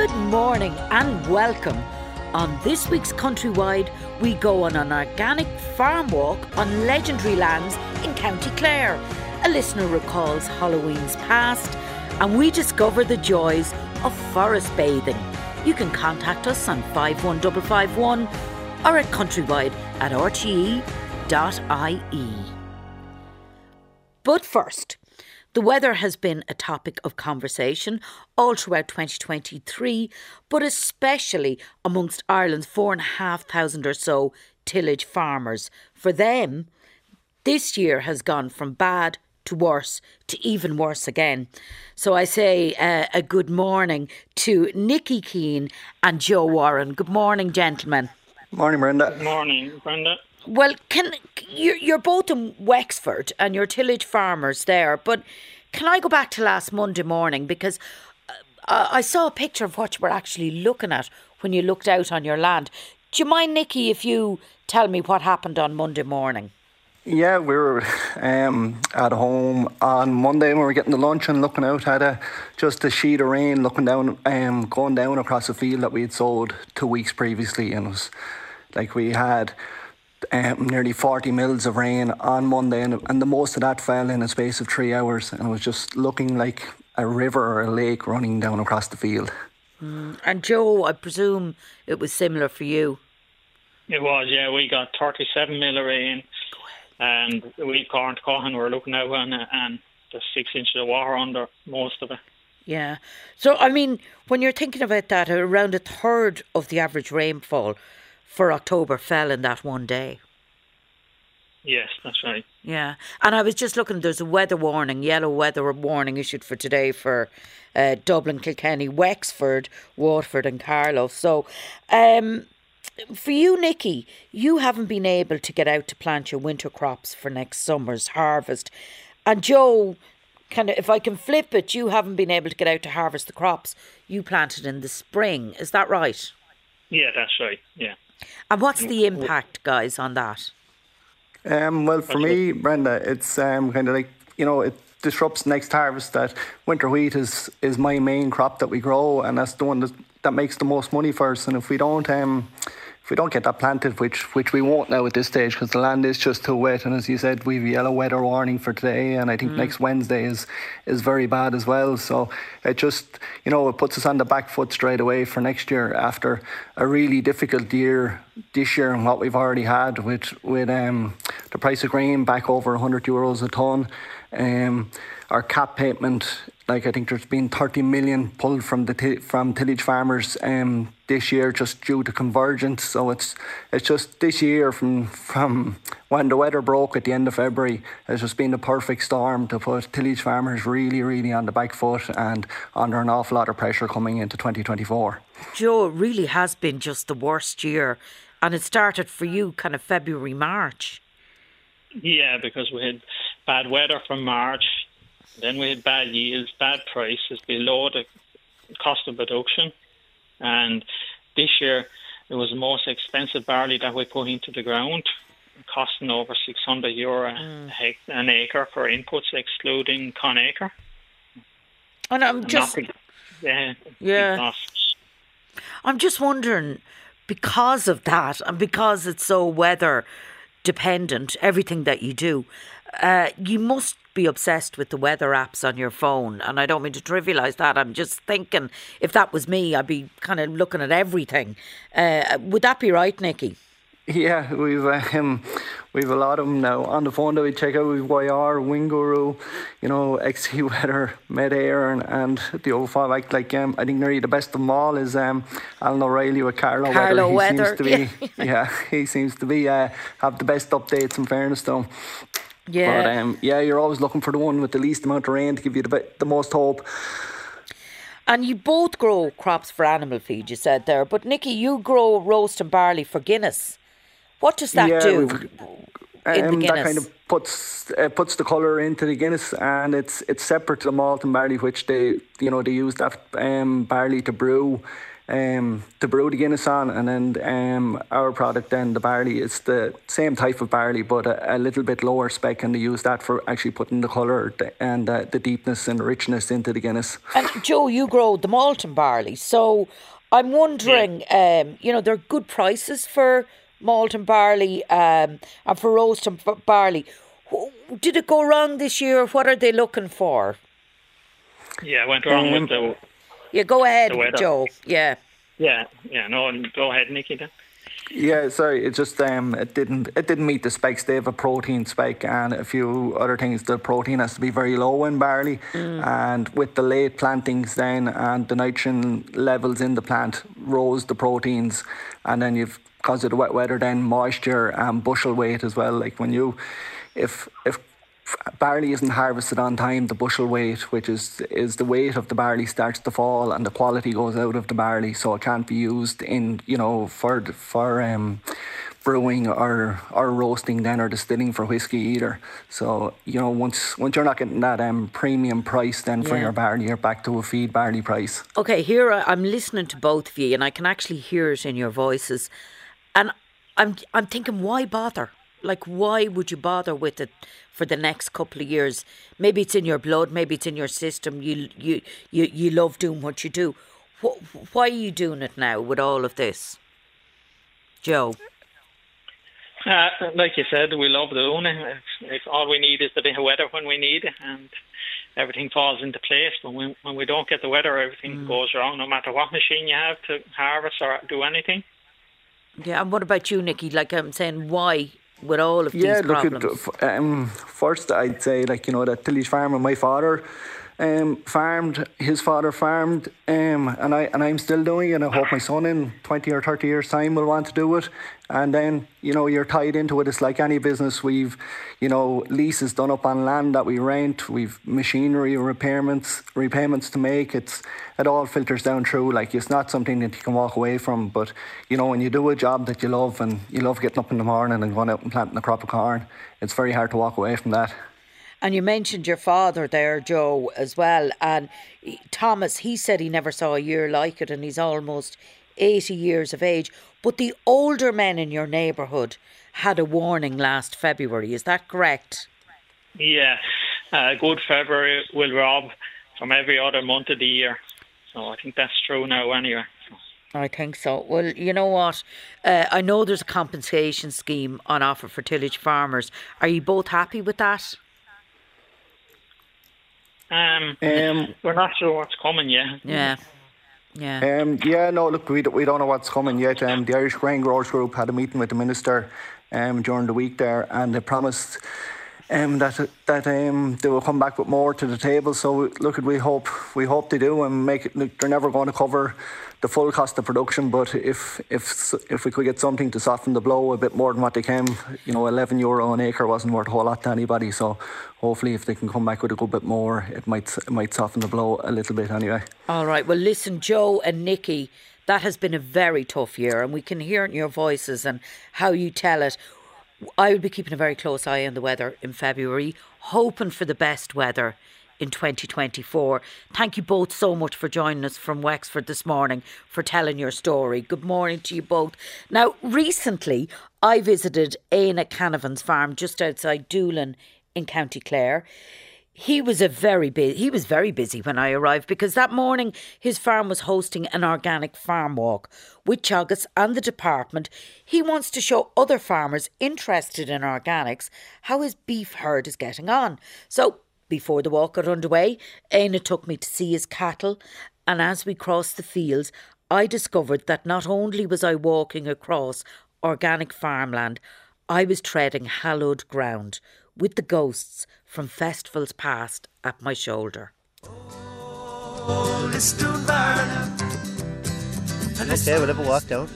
Good morning and welcome. On this week's Countrywide, we go on an organic farm walk on legendary lands in County Clare. A listener recalls Halloween's past, and we discover the joys of forest bathing. You can contact us on 51551 or at countrywide at rte.ie. But first, the weather has been a topic of conversation all throughout 2023, but especially amongst Ireland's four and a half thousand or so tillage farmers. For them, this year has gone from bad to worse to even worse again. So I say uh, a good morning to Nicky Keane and Joe Warren. Good morning, gentlemen. Morning, Brenda. Good morning, Brenda. Well, can you're, you're both in Wexford and you're tillage farmers there, but can I go back to last Monday morning because uh, I saw a picture of what you were actually looking at when you looked out on your land. Do you mind, Nikki, if you tell me what happened on Monday morning? Yeah, we were um, at home on Monday when we were getting the lunch and looking out at a just a sheet of rain, looking down, um, going down across a field that we had sowed two weeks previously, and it was like we had um, nearly 40 mils of rain on Monday, and, and the most of that fell in a space of three hours, and it was just looking like a river or a lake running down across the field. Mm. And Joe, I presume it was similar for you. It was, yeah. We got 37 mil of rain, and we can't Cohen were looking out and, and there's six inches of water under most of it. Yeah. So, I mean, when you're thinking about that, around a third of the average rainfall for October fell in that one day. Yes, that's right. Yeah, and I was just looking. There's a weather warning, yellow weather warning issued for today for uh, Dublin, Kilkenny, Wexford, Waterford, and Carlow. So, um, for you, Nikki, you haven't been able to get out to plant your winter crops for next summer's harvest, and Joe, kind of, if I can flip it, you haven't been able to get out to harvest the crops you planted in the spring. Is that right? Yeah, that's right. Yeah. And what's the impact, guys, on that? Um, well, for me, Brenda, it's um, kind of like you know it disrupts next harvest. That winter wheat is is my main crop that we grow, and that's the one that that makes the most money for us. And if we don't um, if we don't get that planted, which which we won't now at this stage because the land is just too wet, and as you said, we've yellow weather warning for today, and I think mm. next Wednesday is is very bad as well. So it just you know it puts us on the back foot straight away for next year after a really difficult year this year and what we've already had with with um, the price of grain back over 100 euros a ton. Um, our cap payment, like I think there's been 30 million pulled from the t- from tillage farmers um, this year just due to convergence. So it's it's just this year from from when the weather broke at the end of February has just been the perfect storm to put tillage farmers really really on the back foot and under an awful lot of pressure coming into 2024. Joe, it really has been just the worst year, and it started for you kind of February March. Yeah, because we had bad weather from March then we had bad yields, bad prices below the cost of production. And this year, it was the most expensive barley that we put into the ground, costing over 600 euro mm. an acre for inputs, excluding conacre. And I'm just. Nothing, yeah. Yeah. I'm just wondering, because of that, and because it's so weather dependent, everything that you do, uh, you must be obsessed with the weather apps on your phone. And I don't mean to trivialise that. I'm just thinking if that was me, I'd be kind of looking at everything. Uh, would that be right, Nicky? Yeah, we've um, we've a lot of them now on the phone that we check out. We've YR, Windguru, you know, XC Weather, Met-Éireann, and, and the overfall. Like like um, I think nearly the best of them all is um, Alan O'Reilly with Carlow, Carlow Weather. He seems to be yeah. yeah, he seems to be uh, have the best updates. In fairness, though. Yeah. But um, yeah, you're always looking for the one with the least amount of rain to give you the, the most hope. And you both grow crops for animal feed, you said there. But Nikki, you grow roasted barley for Guinness. What does that yeah, do? Um, that kind of puts uh, puts the colour into the Guinness, and it's it's separate to the malting barley, which they you know they use that um, barley to brew um, to brew the Guinness on, and then um, our product then the barley is the same type of barley, but a, a little bit lower spec, and they use that for actually putting the colour and uh, the deepness and richness into the Guinness. And Joe, you grow the malting barley, so I'm wondering, yeah. um, you know, there are good prices for malting barley um, and for roasted barley. Did it go wrong this year? What are they looking for? Yeah, it went wrong um, with the yeah, go ahead, Joe. Yeah. Yeah, yeah. No, go ahead, Nicky. Then. Yeah, sorry, it just um, it didn't it didn't meet the specs. They have a protein spec and a few other things. The protein has to be very low in barley, mm. and with the late plantings then and the nitrogen levels in the plant rose the proteins, and then you've because of the wet weather then moisture and bushel weight as well. Like when you, if if barley isn't harvested on time, the bushel weight, which is is the weight of the barley, starts to fall, and the quality goes out of the barley, so it can't be used in you know for for um, brewing or or roasting then or distilling for whiskey either. So you know once once you're not getting that um, premium price then for yeah. your barley, you're back to a feed barley price. Okay, here I'm listening to both of you, and I can actually hear it in your voices, and I'm I'm thinking, why bother? Like, why would you bother with it for the next couple of years? Maybe it's in your blood, maybe it's in your system. You you you, you love doing what you do. Why are you doing it now with all of this, Joe? Uh, like you said, we love doing it. If all we need is the bit of weather when we need it, and everything falls into place. When we when we don't get the weather, everything mm. goes wrong. No matter what machine you have to harvest or do anything. Yeah, and what about you, Nikki? Like I'm saying, why with all of yeah, these problems? look, at, um, first I'd say like you know that tillage farm and my father um, farmed, his father farmed, um, and I and I'm still doing it. And I hope my son in twenty or thirty years' time will want to do it. And then you know you're tied into it. It's like any business. We've you know leases done up on land that we rent. We've machinery repairments repayments to make. It's it all filters down through. Like it's not something that you can walk away from. But you know when you do a job that you love and you love getting up in the morning and going out and planting a crop of corn, it's very hard to walk away from that. And you mentioned your father there, Joe, as well. And Thomas, he said he never saw a year like it, and he's almost 80 years of age. But the older men in your neighbourhood had a warning last February. Is that correct? Yeah. Uh, good February will rob from every other month of the year. So I think that's true now, anyway. I think so. Well, you know what? Uh, I know there's a compensation scheme on offer for tillage farmers. Are you both happy with that? Um, um, we're not sure what's coming yet. Yeah. Yeah. Um, yeah, no, look, we, we don't know what's coming yet. Um, the Irish Grain Growers Group had a meeting with the Minister um, during the week there, and they promised um, that that um, they will come back with more to the table. So, look, we hope we hope they do and make it. They're never going to cover the full cost of production. But if if if we could get something to soften the blow a bit more than what they came, you know, 11 euro an acre wasn't worth a whole lot to anybody. So hopefully, if they can come back with a good bit more, it might it might soften the blow a little bit anyway. All right. Well, listen, Joe and Nicky. That has been a very tough year, and we can hear in your voices and how you tell it. I will be keeping a very close eye on the weather in February, hoping for the best weather in 2024. Thank you both so much for joining us from Wexford this morning for telling your story. Good morning to you both. Now, recently I visited Éanna Canavan's farm just outside Doolin in County Clare he was a very busy he was very busy when I arrived because that morning his farm was hosting an organic farm walk with Teagasc and the department. He wants to show other farmers interested in organics how his beef herd is getting on. So before the walk got underway, Éanna took me to see his cattle, and as we crossed the fields, I discovered that not only was I walking across organic farmland, I was treading hallowed ground with the ghosts from festivals past at my shoulder. Okay, we'll have a walk down.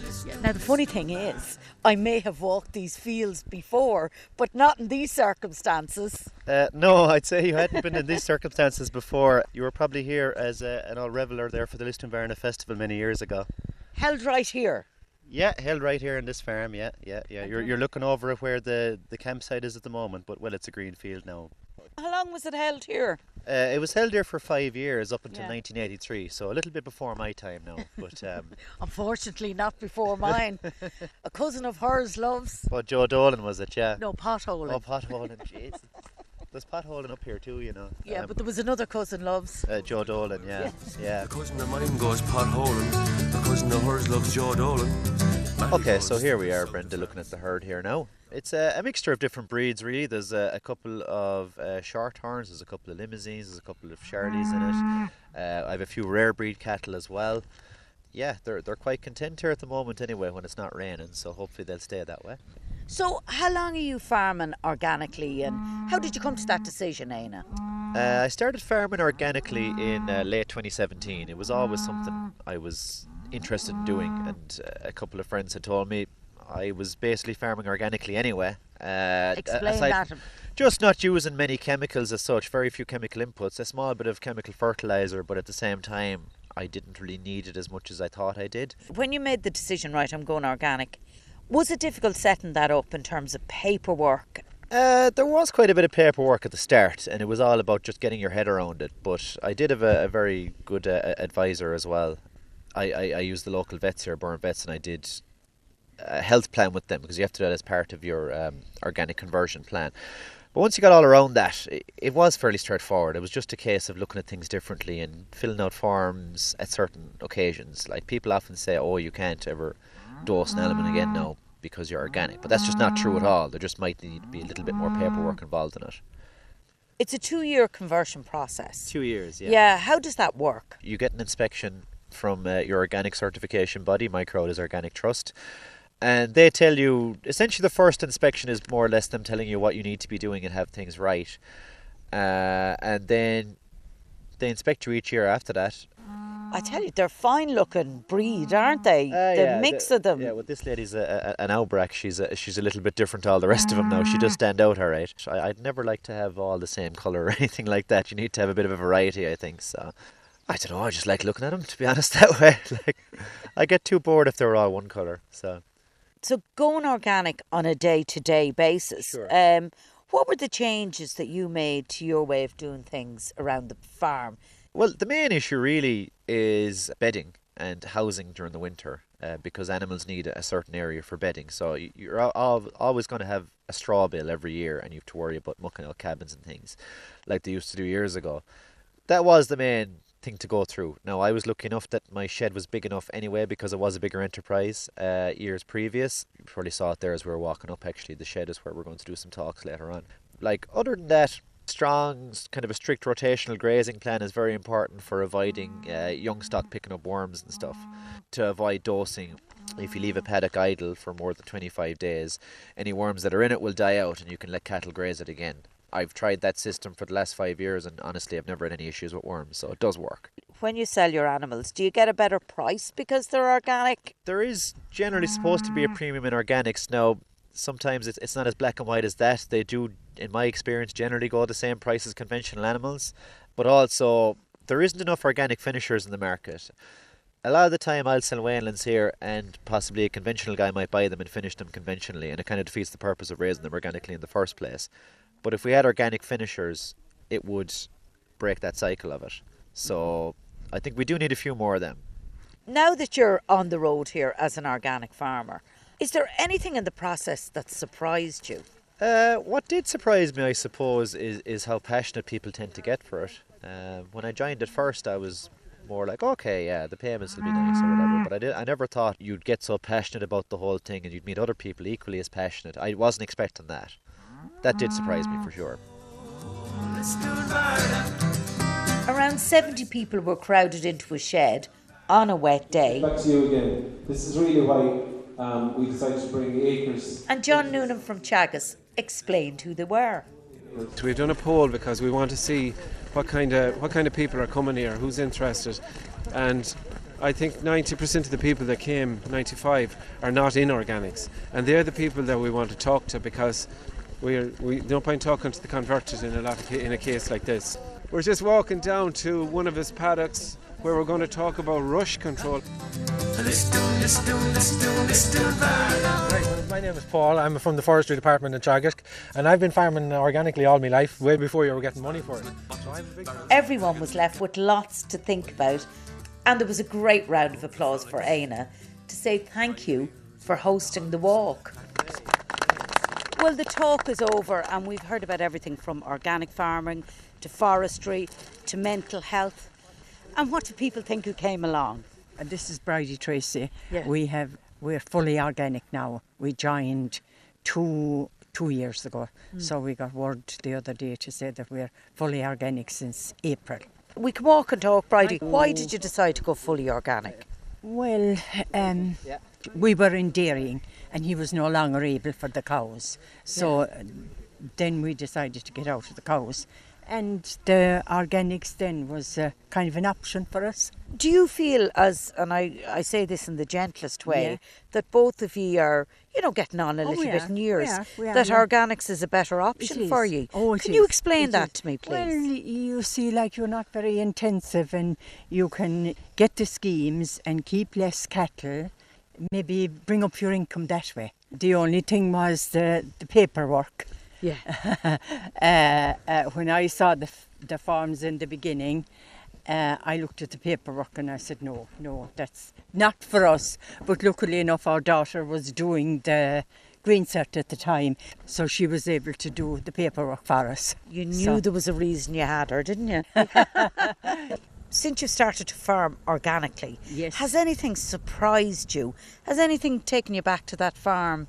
Now, the funny thing is, I may have walked these fields before, but not in these circumstances. Uh, no, I'd say you hadn't been in these circumstances before. You were probably here as a, an old reveller there for the Lisdoonvarna Festival many years ago. Held right here. Yeah, held right here in this farm. Yeah, yeah, yeah. Okay. You're you're looking over at where the the campsite is at the moment, but well, it's a green field now. How long was it held here? Uh, it was held here for five years up until Yeah. 1983, so a little bit before my time now. But um, Unfortunately, not before mine. a cousin of hers loves but Joe Dolan was it? Yeah. no potholing. Oh, potholing, jeez. There's potholing up here too, you know. yeah, Um, but there was another cousin loves. uh, Joe Dolan, yeah, yeah. A cousin of mine goes potholing. A cousin of hers loves Joe Dolan. Okay, so here we are, Brenda, looking at the herd here now. It's a, a mixture of different breeds, really. There's a, a couple of uh, short horns, there's a couple of Limousins, there's a couple of Charlies in it. Uh, I have a few rare breed cattle as well. Yeah, they're they're quite content here at the moment, anyway, when it's not raining. So hopefully they'll stay that way. So, how long are you farming organically, and how did you come to that decision, Éanna? Uh, I started farming organically in uh, late 2017. It was always something I was interested in doing, and uh, a couple of friends had told me I was basically farming organically anyway. Uh, Explain aside- that. Just not using many chemicals as such, very few chemical inputs, a small bit of chemical fertilizer, but at the same time, I didn't really need it as much as I thought I did. When you made the decision, right, I'm going organic, was it difficult setting that up in terms of paperwork? Uh, there was quite a bit of paperwork at the start, and it was all about just getting your head around it. But I did have a, a very good uh, advisor as well. I, I, I used the local vets here, Burn Vets, and I did a health plan with them because you have to do that as part of your um, organic conversion plan. But once you got all around that, it, it was fairly straightforward. It was just a case of looking at things differently and filling out forms at certain occasions. Like people often say, "Oh, you can't ever dose an element again now because you're organic," but that's just not true at all. There just might need to be a little bit more paperwork involved in it. It's a two year conversion process. Two years, Yeah. Yeah, how does that work? you get an inspection from uh, your organic certification body, My is Organic Trust, and they tell you essentially the first inspection is more or less them telling you what you need to be doing and have things right, uh, and then they inspect you each year after that. I tell you, they're fine looking breed, aren't they? Uh, the yeah, mix the- of them. Yeah, well, this lady's a, a, an Aubrac. She's a, she's a little bit different to all the rest of them now. She does stand out, all right. I, I'd never like to have all the same colour or anything like that. You need to have a bit of a variety, I think. So, I don't know. I just like looking at them, to be honest, that way. Like, I get too bored if they're all one colour. So, So going organic on a day to day basis. Sure. Um, what were the changes that you made to your way of doing things around the farm? Well, the main issue really is bedding and housing during the winter. Uh, because animals need a certain area for bedding, so you're al- al- always going to have a straw bill every year, and you have to worry about mucking out cabins and things, like they used to do years ago. that was the main thing to go through. Now, I was lucky enough that my shed was big enough anyway because it was a bigger enterprise uh, years previous. You probably saw it there as we were walking up, actually. The shed is where we're going to do some talks later on. Like, other than that, strong, kind of a strict rotational grazing plan is very important for avoiding uh, young stock picking up worms and stuff. To avoid dosing, if you leave a paddock idle for more than 25 days, any worms that are in it will die out and you can let cattle graze it again. I've tried that system for the last five years and honestly I've never had any issues with worms, so it does work. When you sell your animals, do you get a better price because they're organic? There is generally supposed to be a premium in organics. Now, sometimes it's, it's not as black and white as that. They do, in my experience, generally go the same price as conventional animals, but also there isn't enough organic finishers in the market. A lot of the time, I'll sell weanlings here, and possibly a conventional guy might buy them and finish them conventionally, and it kind of defeats the purpose of raising them organically in the first place. But if we had organic finishers, it would break that cycle of it. So I think we do need a few more of them. Now that you're on the road here as an organic farmer, is there anything in the process that surprised you? Uh, what did surprise me, I suppose, is, is how passionate people tend to get for it. Uh, when I joined at first, I was more like, okay, yeah, the payments will be nice or whatever. But I did, I never thought you'd get so passionate about the whole thing and you'd meet other people equally as passionate. I wasn't expecting that. That did surprise me for sure. Around 70 people were crowded into a shed on a wet day, Back to you again. This is really why um, we decided to bring acres. and John Noonan from Teagasc explained who they were. So We've done a poll because we want to see what kind of what kind of people are coming here, who's interested, and I think 90% of the people that came, 95, are not in organics, and they're the people that we want to talk to because we're we no point talking to the converted in a lot of, in a case like this. We're just walking down to one of his paddocks where we're going to talk about rush control. My name is Paul. I'm from the forestry department in Teagasc, and I've been farming organically all my life, way before you were getting money for it. So I'm a big Everyone was left with lots to think about, and there was a great round of applause for Éanna to say thank you for hosting the walk. Well, the talk is over, and we've heard about everything from organic farming to forestry to mental health. And what do people think who came along? And this is Bridie Tracy. Yeah. We have we're fully organic now. We joined two two years ago. So we got word the other day to say that we're fully organic since April. We can walk and talk, Bridie. Why did you decide to go fully organic? Well, um, we were in dairying and he was no longer able for the cows. So uh, then we decided to get out of the cows. And the organics then was uh, kind of an option for us. Do you feel, as and I, I say this in the gentlest way, Yeah. that both of you are, you know, getting on a Oh, little bit in years? We are. We are, that organics is a better option for you. Oh, Can you explain It that is. to me, please? Well, you see, like you're not very intensive, and you can get the schemes and keep less cattle. Maybe bring up your income that way. The only thing was the the paperwork. Yeah. Uh, uh, when I saw the f- the forms in the beginning, uh, I looked at the paperwork and I said, no, no, that's not for us. But luckily enough, our daughter was doing the green cert at the time, so she was able to do the paperwork for us. You knew So- there was a reason you had her, didn't you? Since you started to farm organically, Yes. has anything surprised you? Has anything taken you back to that farm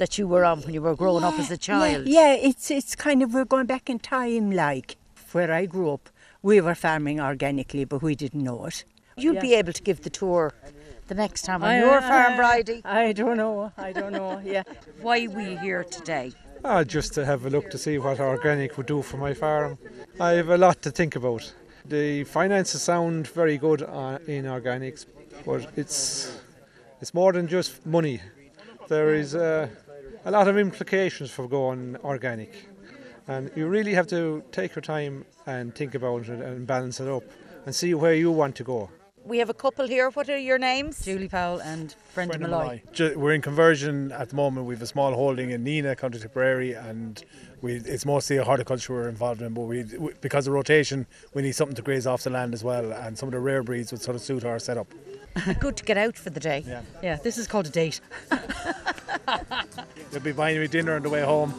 that you were on when you were growing up as a child? Yeah, yeah, it's it's kind of we're going back in time. Like where I grew up, we were farming organically, but we didn't know it. You'll Yeah. be able to give the tour the next time on your farm, Bridie. I don't know. I don't know. Yeah. Why were you here today? Ah, just to have a look to see what organic would do for my farm. I have a lot to think about. The finances sound very good uh, in organics, but it's it's more than just money. There is uh, a lot of implications for going organic, and you really have to take your time and think about it and balance it up and see where you want to go. We have a couple here. What are your names? Julie Powell and Brenda, Brendan Malloy. Malloy. We're in conversion at the moment. We have a small holding in Nenagh, County Tipperary, and we, it's mostly a horticulture we're involved in. But we, we- because of rotation, we need something to graze off the land as well, and some of the rare breeds would sort of suit our setup. Good to get out for the day. Yeah. Yeah, this is called a date. They'll be buying me dinner on the way home.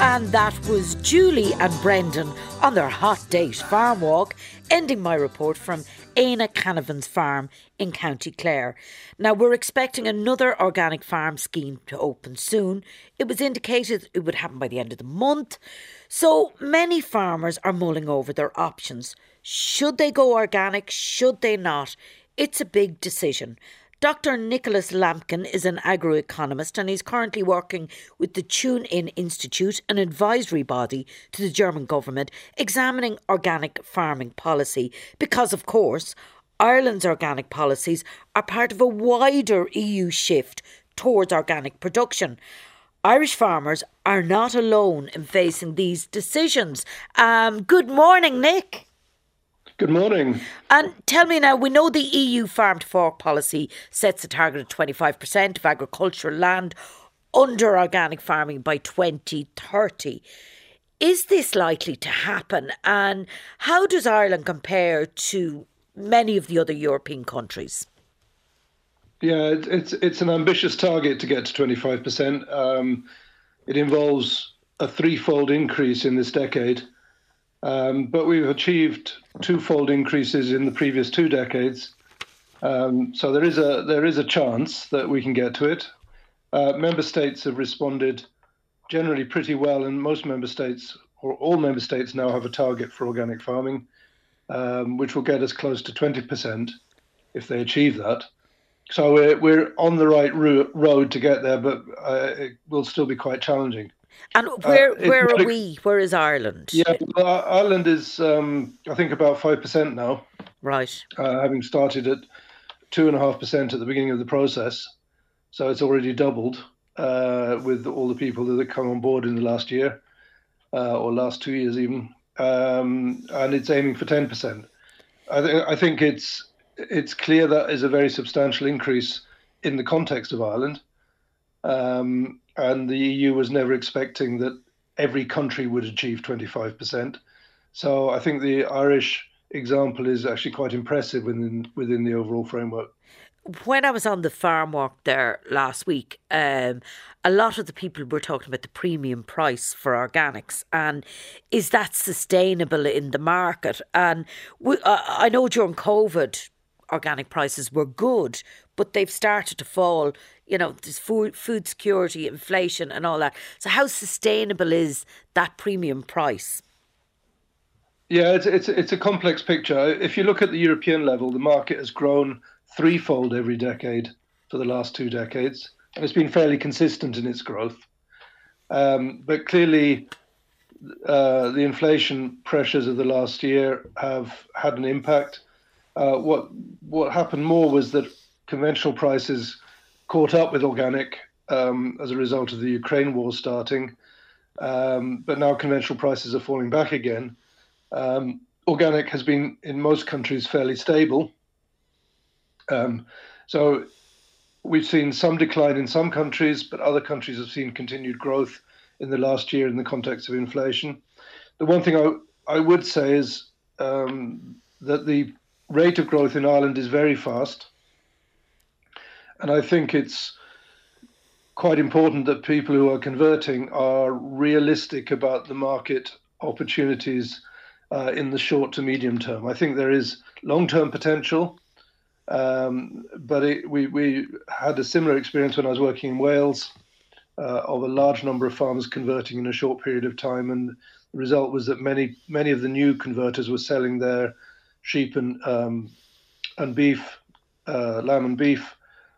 And that was Julie and Brendan on their hot date farm walk, ending my report from Éanna Canavan's farm in County Clare. Now, we're expecting another organic farm scheme to open soon. It was indicated it would happen by the end of the month. So many farmers are mulling over their options. Should they go organic? Should they not? It's a big decision. Dr. Nicholas Lampkin is an agroeconomist and he's currently working with the Thünen Institute, an advisory body to the German government, examining organic farming policy because, of course, Ireland's organic policies are part of a wider EU shift towards organic production. Irish farmers are not alone in facing these decisions. Um, good morning, Nick. Good morning. And tell me now, we know the EU farm to fork policy sets a target of 25% of agricultural land under organic farming by 2030. Is this likely to happen? And how does Ireland compare to many of the other European countries? Yeah, it- it's it's an ambitious target to get to 25%. Um, it involves a threefold increase in this decade, um, but we've achieved twofold increases in the previous two decades. Um, so there is a there is a chance that we can get to it. Uh, member states have responded generally pretty well, and most member states or all member states now have a target for organic farming, um, which will get us close to 20% if they achieve that. So we're, we're on the right ro- road to get there, but uh, it will still be quite challenging. And where it's where are we? Where is Ireland? Yeah, well, Ireland is, um, I think, about 5% now, Right. uh, having started at 2.5% at the beginning of the process. So it's already doubled uh, with all the people that have come on board in the last year uh, or last two years, even. um, and it's aiming for 10%. I, th- I think it's it's clear that is a very substantial increase in the context of Ireland. Um, and the EU was never expecting that every country would achieve 25%. So I think the Irish example is actually quite impressive within within the overall framework. When I was on the farm walk there last week, um, a lot of the people were talking about the premium price for organics and is that sustainable in the market? And we, uh, I know during COVID, organic prices were good, but they've started to fall. You know, there's food, food security, inflation, and all that. So, how sustainable is that premium price? Yeah, it's, it's, it's a complex picture. If you look at the European level, the market has grown threefold every decade for the last two decades, and it's been fairly consistent in its growth. Um, but clearly, uh, the inflation pressures of the last year have had an impact. Uh, what what happened more was that conventional prices caught up with organic um, as a result of the Ukraine war starting, um, but now conventional prices are falling back again. Um, organic has been in most countries fairly stable. Um, so we've seen some decline in some countries, but other countries have seen continued growth in the last year in the context of inflation. The one thing I, I would say is um, that the rate of growth in Ireland is very fast. And I think it's quite important that people who are converting are realistic about the market opportunities uh, in the short to medium term. I think there is long term potential, um, but it, we, we had a similar experience when I was working in Wales uh, of a large number of farmers converting in a short period of time. And the result was that many, many of the new converters were selling their sheep and, um, and beef, uh, lamb and beef,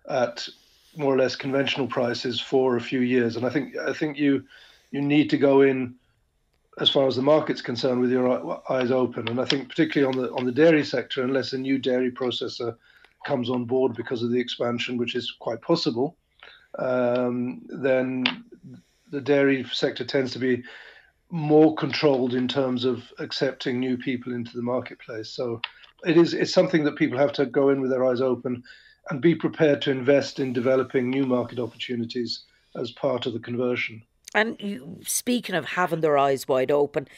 at more or less conventional prices for a few years. And I think I think you you need to go in as far as the market's concerned with your eyes open. And I think particularly on the on the dairy sector, unless a new dairy processor comes on board because of the expansion, which is quite possible, um, then the dairy sector tends to be more controlled in terms of accepting new people into the marketplace. So it is it's something that people have to go in with their eyes open and be prepared to invest in developing new market opportunities as part of the conversion. And you, speaking of having their eyes wide open,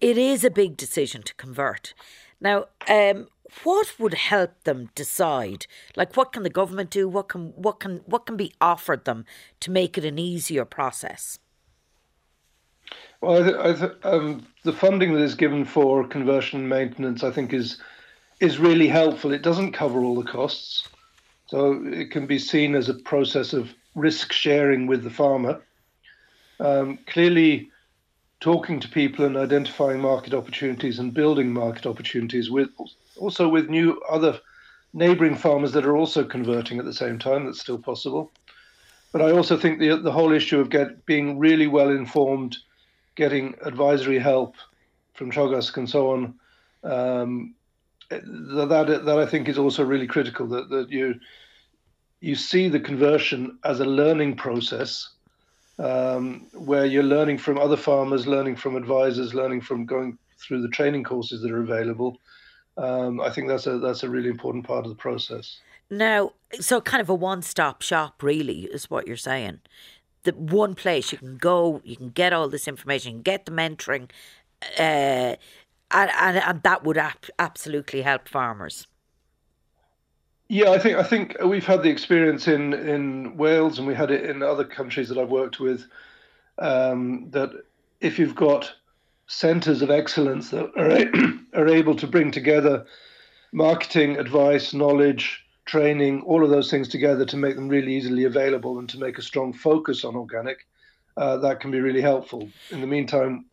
it is a big decision to convert. Now, um, what would help them decide? Like, what can the government do? What can what can what can be offered them to make it an easier process? Well, I th- I th- um, the funding that is given for conversion and maintenance, I think, is is really helpful. It doesn't cover all the costs, so it can be seen as a process of risk sharing with the farmer. Um, clearly talking to people and identifying market opportunities and building market opportunities with also with new other neighboring farmers that are also converting at the same time that's still possible. But i also think the the whole issue of get being really well informed getting advisory help from Teagasc and so on um, that that i think is also really critical that that you you see the conversion as a learning process um, where you're learning from other farmers, learning from advisors, learning from going through the training courses that are available. Um, I think that's a that's a really important part of the process. Now, so kind of a one-stop shop, really, is what you're saying. The one place you can go, you can get all this information, get the mentoring, uh, and, and and that would ap- absolutely help farmers. Yeah, I think I think we've had the experience in in Wales, and we had it in other countries that I've worked with. Um, that if you've got centres of excellence that are are able to bring together marketing, advice, knowledge, training, all of those things together to make them really easily available and to make a strong focus on organic, uh, that can be really helpful. In the meantime,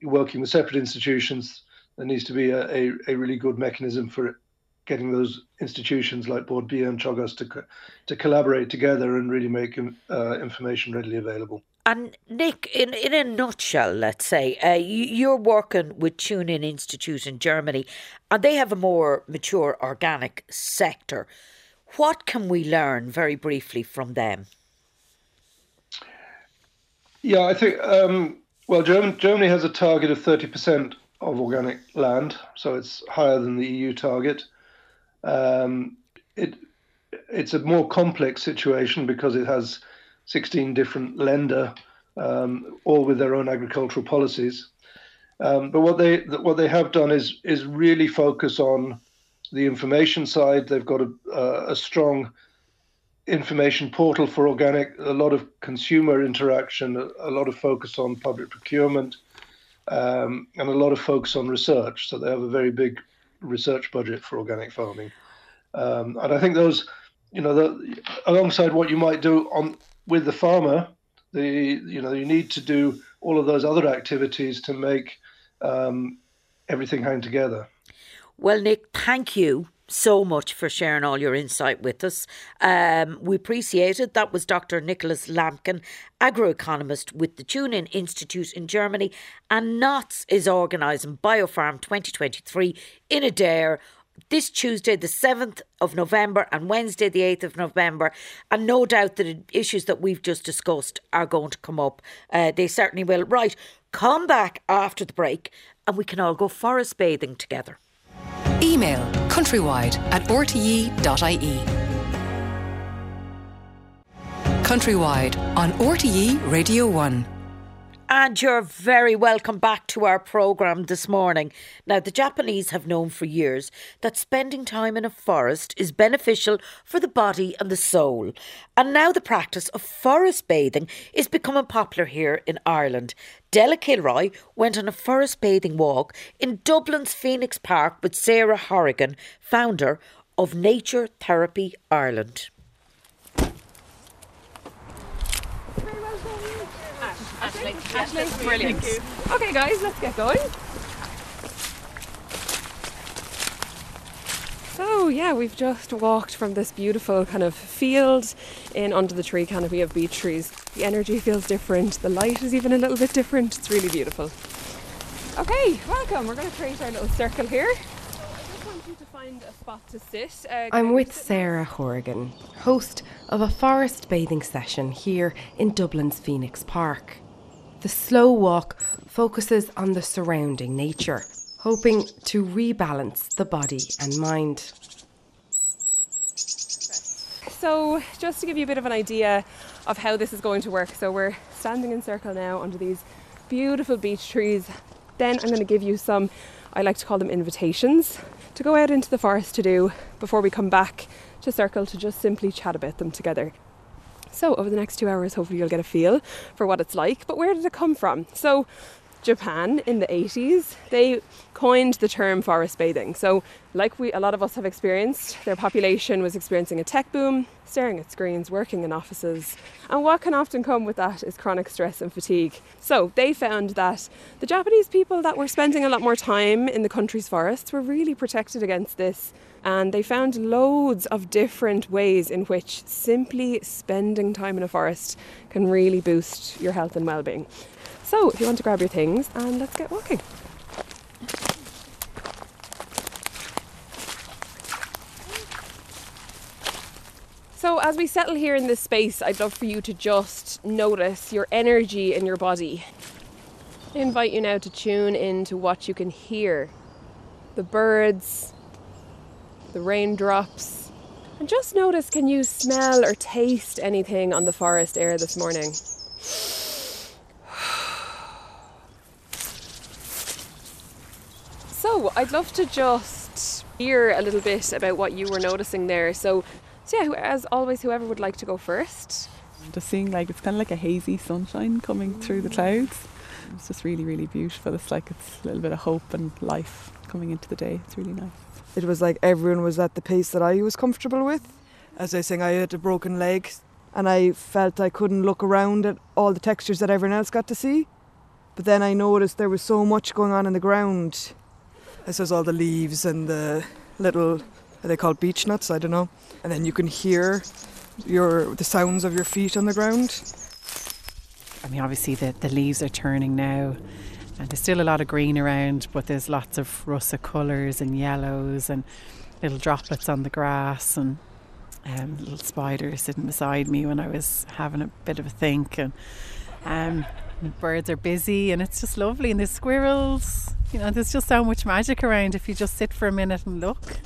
you're working with separate institutions. There needs to be a, a, a really good mechanism for getting those institutions like Bord Bia and Teagasc to to collaborate together and really make uh, information readily available. And Nick, in, in a nutshell, let's say uh, you, are working with Thünen Institute in Germany, and they have a more mature organic sector. What can we learn, very briefly, from them? Yeah, I think um, well, Germany, Germany has a target of thirty percent of organic land, so it's higher than the EU target. Um, it it's a more complex situation because it has 16 different Länder, um, all with their own agricultural policies. Um, but what they what they have done is is really focus on the information side. They've got a, a strong information portal for organic, a lot of consumer interaction, a, a lot of focus on public procurement, um, and a lot of focus on research. So they have a very big research budget for organic farming. Um, and I think those, you know, the, alongside what you might do on with the farmer, the you know you need to do all of those other activities to make um, everything hang together. Well, Nick, thank you so much for sharing all your insight with us. Um, we appreciate it. That was Dr. Nicholas Lampkin, agroeconomist with the Thünen Institute in Germany, and Knott's is organising Biofarm 2023 in Adare this Tuesday, the 7th of November, and Wednesday, the 8th of November. And no doubt that the issues that we've just discussed are going to come up. Uh, they certainly will. Right, come back after the break and we can all go forest bathing together. Email countrywide at rte.ie. Countrywide on RTE Radio 1. And you're very welcome back to our programme this morning. Now, the Japanese have known for years that spending time in a forest is beneficial for the body and the soul. And now the practice of forest bathing is becoming popular here in Ireland. Della Kilroy went on a forest bathing walk in Dublin's Phoenix Park with Sarah Horrigan, founder of Nature Therapy Ireland. Ashley. Ashley, brilliant. Okay, guys, let's get going. So, yeah, we've just walked from this beautiful kind of field in under the tree canopy of beech trees. The energy feels different, the light is even a little bit different. It's really beautiful. Okay, welcome. We're going to create our little circle here. I just want you to find a spot to sit. Uh, I'm with Sarah Horrigan, host of a forest bathing session here in Dublin's Phoenix Park. The slow walk focuses on the surrounding nature, hoping to rebalance the body and mind. So, just to give you a bit of an idea of how this is going to work, so we're standing in circle now under these beautiful beech trees. Then I'm going to give you some, I like to call them invitations, to go out into the forest to do before we come back to circle to just simply chat about them together. So, over the next two hours, hopefully, you'll get a feel for what it's like. But where did it come from? So, Japan in the 80s, they coined the term forest bathing. So, like we a lot of us have experienced, their population was experiencing a tech boom, staring at screens, working in offices. And what can often come with that is chronic stress and fatigue. So, they found that the Japanese people that were spending a lot more time in the country's forests were really protected against this and they found loads of different ways in which simply spending time in a forest can really boost your health and well-being. So, if you want to grab your things and let's get walking. So, as we settle here in this space, I'd love for you to just notice your energy in your body. I invite you now to tune in to what you can hear the birds, the raindrops. And just notice can you smell or taste anything on the forest air this morning? So, I'd love to just hear a little bit about what you were noticing there. So, so yeah, as always, whoever would like to go first. Just seeing like it's kind of like a hazy sunshine coming through the clouds. It's just really, really beautiful. It's like it's a little bit of hope and life coming into the day. It's really nice. It was like everyone was at the pace that I was comfortable with. As I was saying, I had a broken leg and I felt I couldn't look around at all the textures that everyone else got to see. But then I noticed there was so much going on in the ground. I suppose all the leaves and the little, are they called beech nuts? I don't know. And then you can hear your the sounds of your feet on the ground. I mean, obviously the, the leaves are turning now, and there's still a lot of green around, but there's lots of russet colours and yellows and little droplets on the grass and um, little spiders sitting beside me when I was having a bit of a think. And um, And birds are busy and it's just lovely. And there's squirrels. You know, there's just so much magic around if you just sit for a minute and look.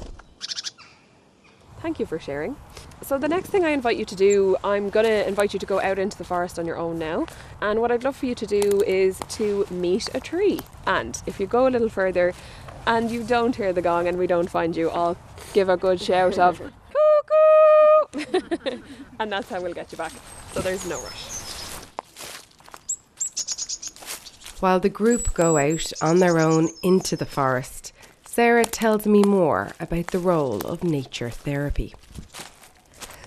Thank you for sharing. So, the next thing I invite you to do, I'm going to invite you to go out into the forest on your own now. And what I'd love for you to do is to meet a tree. And if you go a little further and you don't hear the gong and we don't find you, I'll give a good shout of cuckoo! and that's how we'll get you back. So, there's no rush. While the group go out on their own into the forest, Sarah tells me more about the role of nature therapy.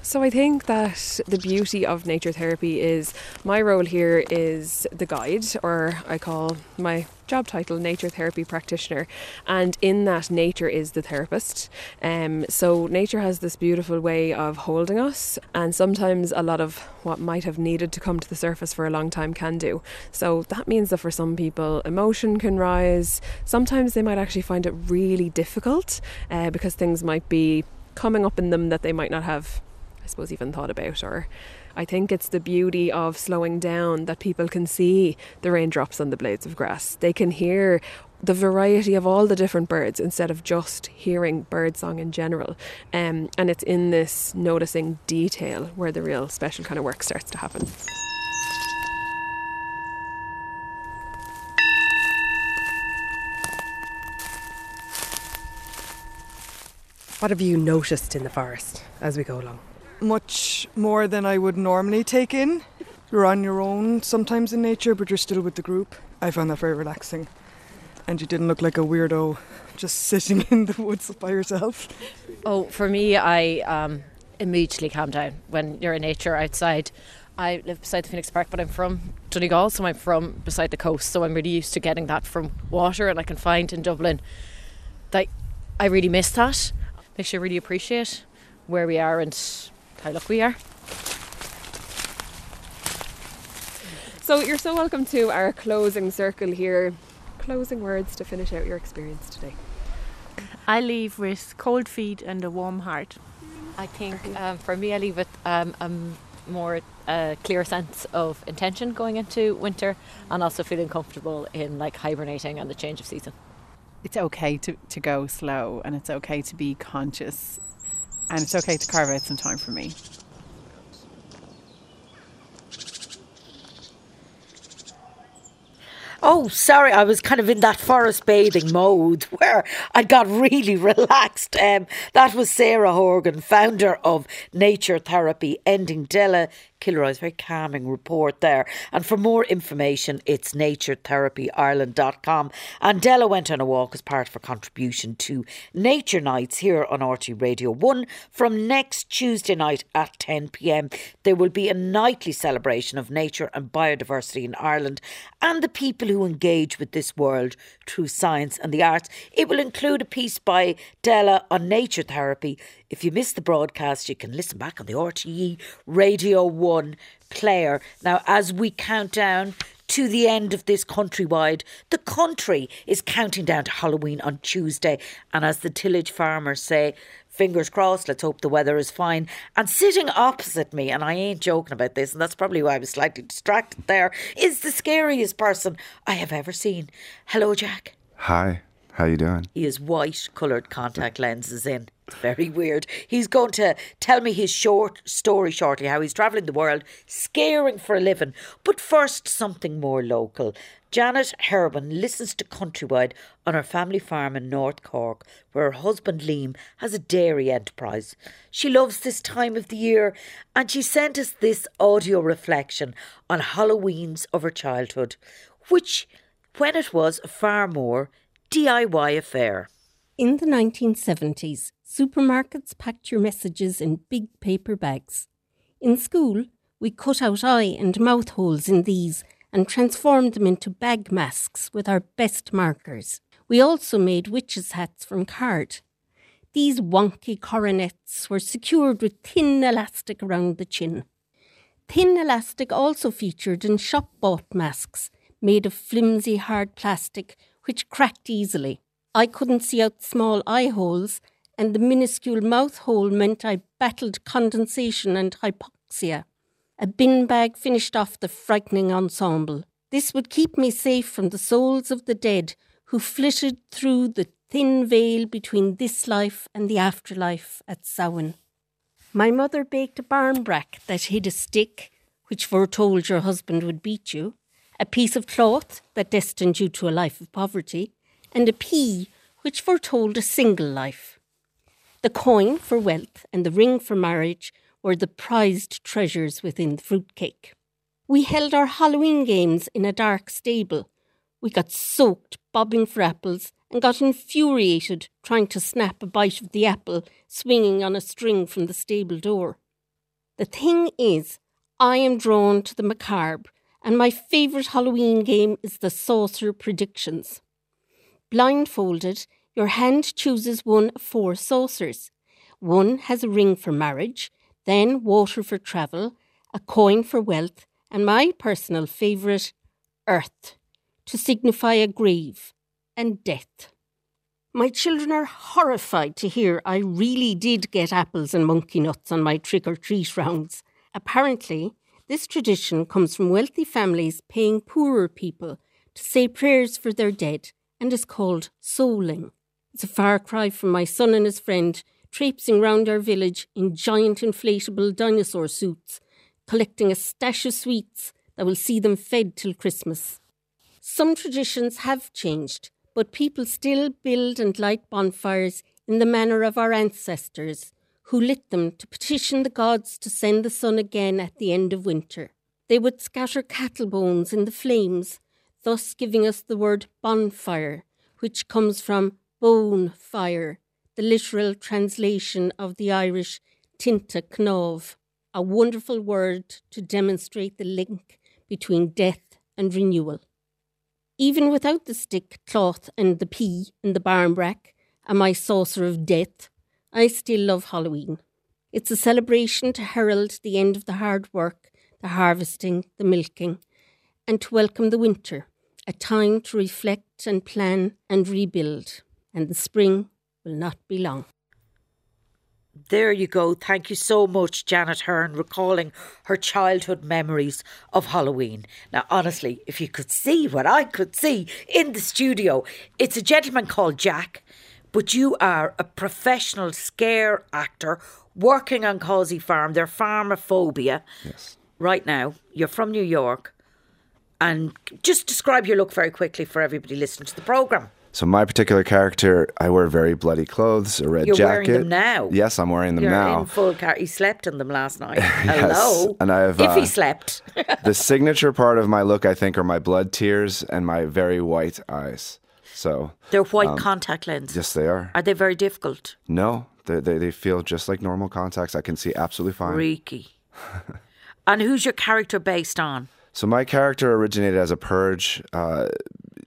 So I think that the beauty of nature therapy is my role here is the guide, or I call my job title nature therapy practitioner, and in that nature is the therapist. Um, so nature has this beautiful way of holding us, and sometimes a lot of what might have needed to come to the surface for a long time can do. So that means that for some people, emotion can rise. Sometimes they might actually find it really difficult uh, because things might be coming up in them that they might not have I suppose, even thought about. Or I think it's the beauty of slowing down that people can see the raindrops on the blades of grass. They can hear the variety of all the different birds instead of just hearing birdsong in general. Um, and it's in this noticing detail where the real special kind of work starts to happen. What have you noticed in the forest as we go along? Much more than I would normally take in. You're on your own sometimes in nature, but you're still with the group. I found that very relaxing. And you didn't look like a weirdo just sitting in the woods by yourself. Oh, for me, I um, immediately calm down when you're in nature outside. I live beside the Phoenix Park, but I'm from Donegal, so I'm from beside the coast. So I'm really used to getting that from water, and I can find in Dublin that I really miss that. Makes you really appreciate where we are and how lucky we are. So you're so welcome to our closing circle here. Closing words to finish out your experience today. I leave with cold feet and a warm heart. I think um, for me, I leave with um, a more uh, clear sense of intention going into winter, and also feeling comfortable in like hibernating and the change of season. It's okay to, to go slow, and it's okay to be conscious, and it's okay to carve out some time for me. Oh, sorry, I was kind of in that forest bathing mode where I got really relaxed. Um, that was Sarah Horgan, founder of Nature Therapy, ending Della Kilroy's very calming report there. And for more information, it's naturetherapyireland.com. And Della went on a walk as part of her contribution to Nature Nights here on RTE Radio 1 from next Tuesday night at 10 pm. There will be a nightly celebration of nature and biodiversity in Ireland and the people who engage with this world through science and the arts. It will include a piece by Della on nature therapy. If you missed the broadcast, you can listen back on the RTE Radio 1 player. Now, as we count down to the end of this countrywide, the country is counting down to Halloween on Tuesday. And as the tillage farmers say, fingers crossed, let's hope the weather is fine. And sitting opposite me, and I ain't joking about this, and that's probably why I was slightly distracted there, is the scariest person I have ever seen. Hello, Jack. Hi, how you doing? He has white coloured contact lenses in. It's very weird. He's going to tell me his short story shortly, how he's travelling the world, scaring for a living. But first, something more local. Janet Herban listens to Countrywide on her family farm in North Cork, where her husband Liam has a dairy enterprise. She loves this time of the year, and she sent us this audio reflection on Halloweens of her childhood, which, when it was far more DIY affair. In the 1970s, supermarkets packed your messages in big paper bags. In school, we cut out eye and mouth holes in these and transformed them into bag masks with our best markers. We also made witches' hats from card. These wonky coronets were secured with thin elastic around the chin. Thin elastic also featured in shop bought masks made of flimsy hard plastic which cracked easily. I couldn't see out small eye holes, and the minuscule mouth hole meant I battled condensation and hypoxia. A bin bag finished off the frightening ensemble. This would keep me safe from the souls of the dead who flitted through the thin veil between this life and the afterlife at Samhain. My mother baked a barmbrack that hid a stick, which foretold your husband would beat you, a piece of cloth that destined you to a life of poverty, and a pea which foretold a single life. The coin for wealth and the ring for marriage were the prized treasures within the fruitcake. We held our Halloween games in a dark stable. We got soaked bobbing for apples and got infuriated trying to snap a bite of the apple swinging on a string from the stable door. The thing is, I am drawn to the macabre, and my favourite Halloween game is the saucer predictions. Blindfolded, your hand chooses one of four saucers. One has a ring for marriage, then water for travel, a coin for wealth, and my personal favourite, earth, to signify a grave and death. My children are horrified to hear I really did get apples and monkey nuts on my trick or treat rounds. Apparently, this tradition comes from wealthy families paying poorer people to say prayers for their dead and is called souling. It's a far cry from my son and his friend traipsing round our village in giant inflatable dinosaur suits, collecting a stash of sweets that will see them fed till Christmas. Some traditions have changed, but people still build and light bonfires in the manner of our ancestors, who lit them to petition the gods to send the sun again at the end of winter. They would scatter cattle bones in the flames, thus giving us the word bonfire, which comes from bone fire, the literal translation of the Irish tine chnámh, a wonderful word to demonstrate the link between death and renewal. Even without the stick, cloth, and the pea in the barmbrack and my saucer of death, I still love Halloween. It's a celebration to herald the end of the hard work, the harvesting, the milking, and to welcome the winter, a time to reflect and plan and rebuild. And the spring will not be long. There you go. Thank you so much, Janet Hearn, recalling her childhood memories of Halloween. Now, honestly, if you could see what I could see in the studio, it's a gentleman called Jack, but you are a professional scare actor working on Causey Farm, their Farmaphobia. Yes. Right now, you're from New York. And just describe your look very quickly for everybody listening to the programme. So my particular character, I wear very bloody clothes, a red jacket. You're jacket. wearing them now. Yes, I'm wearing them You're now. in full car. He slept in them last night. Yes, Hello. and I have, if uh, he slept. the signature part of my look, I think, are my blood tears and my very white eyes. So They're white um, contact lenses. Yes, they are. Are they very difficult? No, they, they they feel just like normal contacts. I can see absolutely fine. Freaky. and who's your character based on? So my character originated as a purge, uh,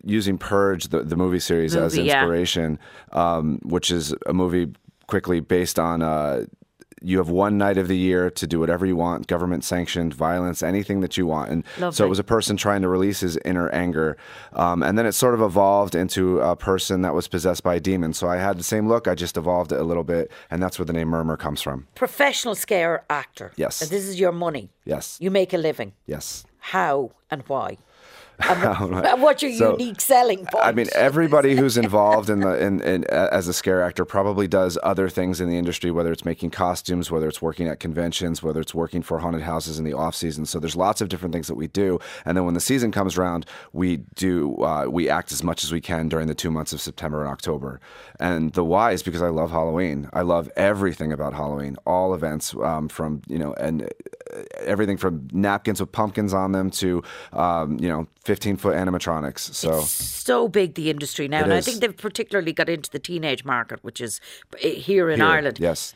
using Purge, the, the movie series, as Movie, yeah. inspiration, um, which is a movie quickly based on. Uh, you have one night of the year to do whatever you want, government sanctioned violence, anything that you want. And so it was a person trying to release his inner anger. Um, and then it sort of evolved into a person that was possessed by a demon. So I had the same look, I just evolved it a little bit. And that's where the name Murmur comes from. Professional scare actor. Yes. And this is your money. Yes. You make a living. Yes. How and why? Right. What's your So, unique selling point? I mean, everybody who's involved in the in, in as a scare actor probably does other things in the industry, whether it's making costumes, whether it's working at conventions, whether it's working for haunted houses in the off season. So there's lots of different things that we do, and then when the season comes around, we do uh, we act as much as we can during the two months of September and October. And the why is because I love Halloween. I love everything about Halloween, all events um, from you know and uh, everything from napkins with pumpkins on them to um, you know 15 foot animatronics. So. so big the industry now, It and I think they've particularly got into the teenage market, which is eh, here in Here, Ireland. Yes.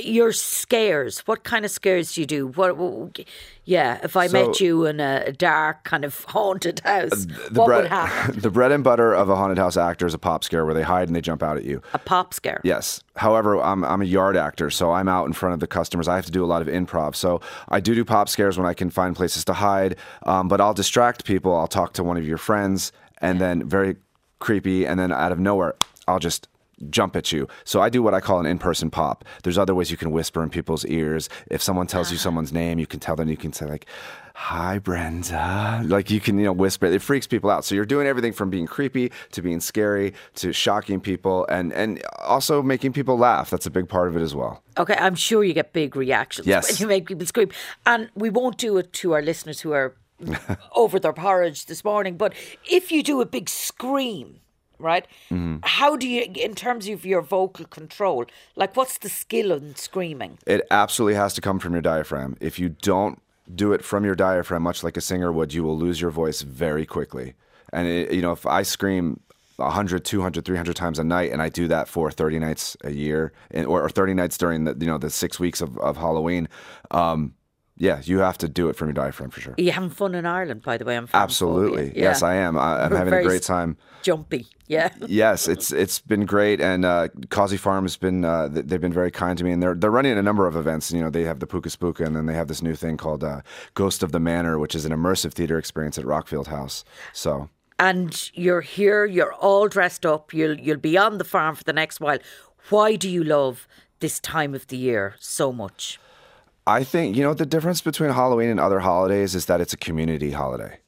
Your scares. What kind of scares do you do? What? what- yeah, if I So- met you in a dark kind of haunted house, the what bread, would happen? the bread and butter of a haunted house actor is a pop scare where they hide and they jump out at you. A pop scare. Yes. However, I'm I'm a yard actor, so I'm out in front of the customers. I have to do a lot of improv. So I do do pop scares when I can find places to hide. Um, but I'll distract people. I'll talk to one of your friends, and then very creepy, and then out of nowhere, I'll just jump at you. So I do what I call an in-person pop. There's other ways you can whisper in people's ears. If someone tells you uh-huh. someone's name, you can tell them. You can say like, "Hi, Brenda." Like you can you know whisper. It freaks people out. So you're doing everything from being creepy to being scary to shocking people and and also making people laugh. That's a big part of it as well. Okay, I'm sure you get big reactions Yes. when you make people scream. And we won't do it to our listeners who are over their porridge this morning, but if you do a big scream, right? Mhm. How do you, in terms of your vocal control, like what's the skill in screaming? It absolutely has to come from your diaphragm. If you don't do it from your diaphragm, much like a singer would, you will lose your voice very quickly. And it, you know, if I scream 100, 200, 300 times a night, and I do that for 30 nights a year, and, or, or 30 nights during the you know the six weeks of, of Halloween, um, yeah, you have to do it from your diaphragm for sure. Are you having fun in Ireland, by the way? I'm Absolutely, Phobia. yes, I am. I, I'm having a great time. Jumpy, yeah. yes, it's it's been great, and uh, Causey Farm has been uh, th- they've been very kind to me, and they're they're running a number of events. You know, they have the Puka Spooka, and then they have this new thing called uh, Ghost of the Manor, which is an immersive theater experience at Rockfield House. So and you're here, you're all dressed up, you'll you'll be on the farm for the next while. Why do you love this time of the year so much? I think you know the difference between Halloween and other holidays is that it's a community holiday.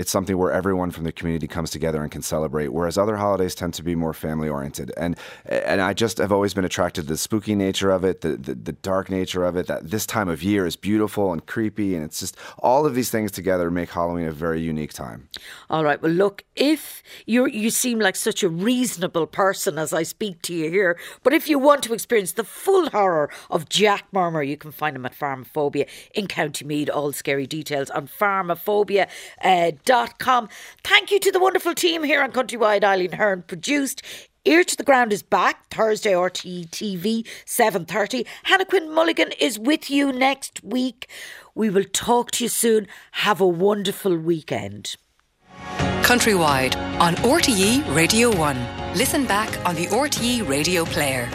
It's something where everyone from the community comes together and can celebrate, whereas other holidays tend to be more family oriented. And and I just have always been attracted to the spooky nature of it, the, the the dark nature of it. That this time of year is beautiful and creepy, and it's just all of these things together make Halloween a very unique time. All right. Well, look, if you you seem like such a reasonable person as I speak to you here, but if you want to experience the full horror of Jack Murmur, you can find him at Farmaphobia in County Meath. All scary details on farmaphobia.com. Uh, Thank you to the wonderful team here on Countrywide. Eileen Hearn produced. Ear to the Ground is back Thursday RTE TV 7:30. Hannah Quinn Mulligan is with you next week. We will talk to you soon. Have a wonderful weekend. Countrywide on RTE Radio 1. Listen back on the RTE Radio Player.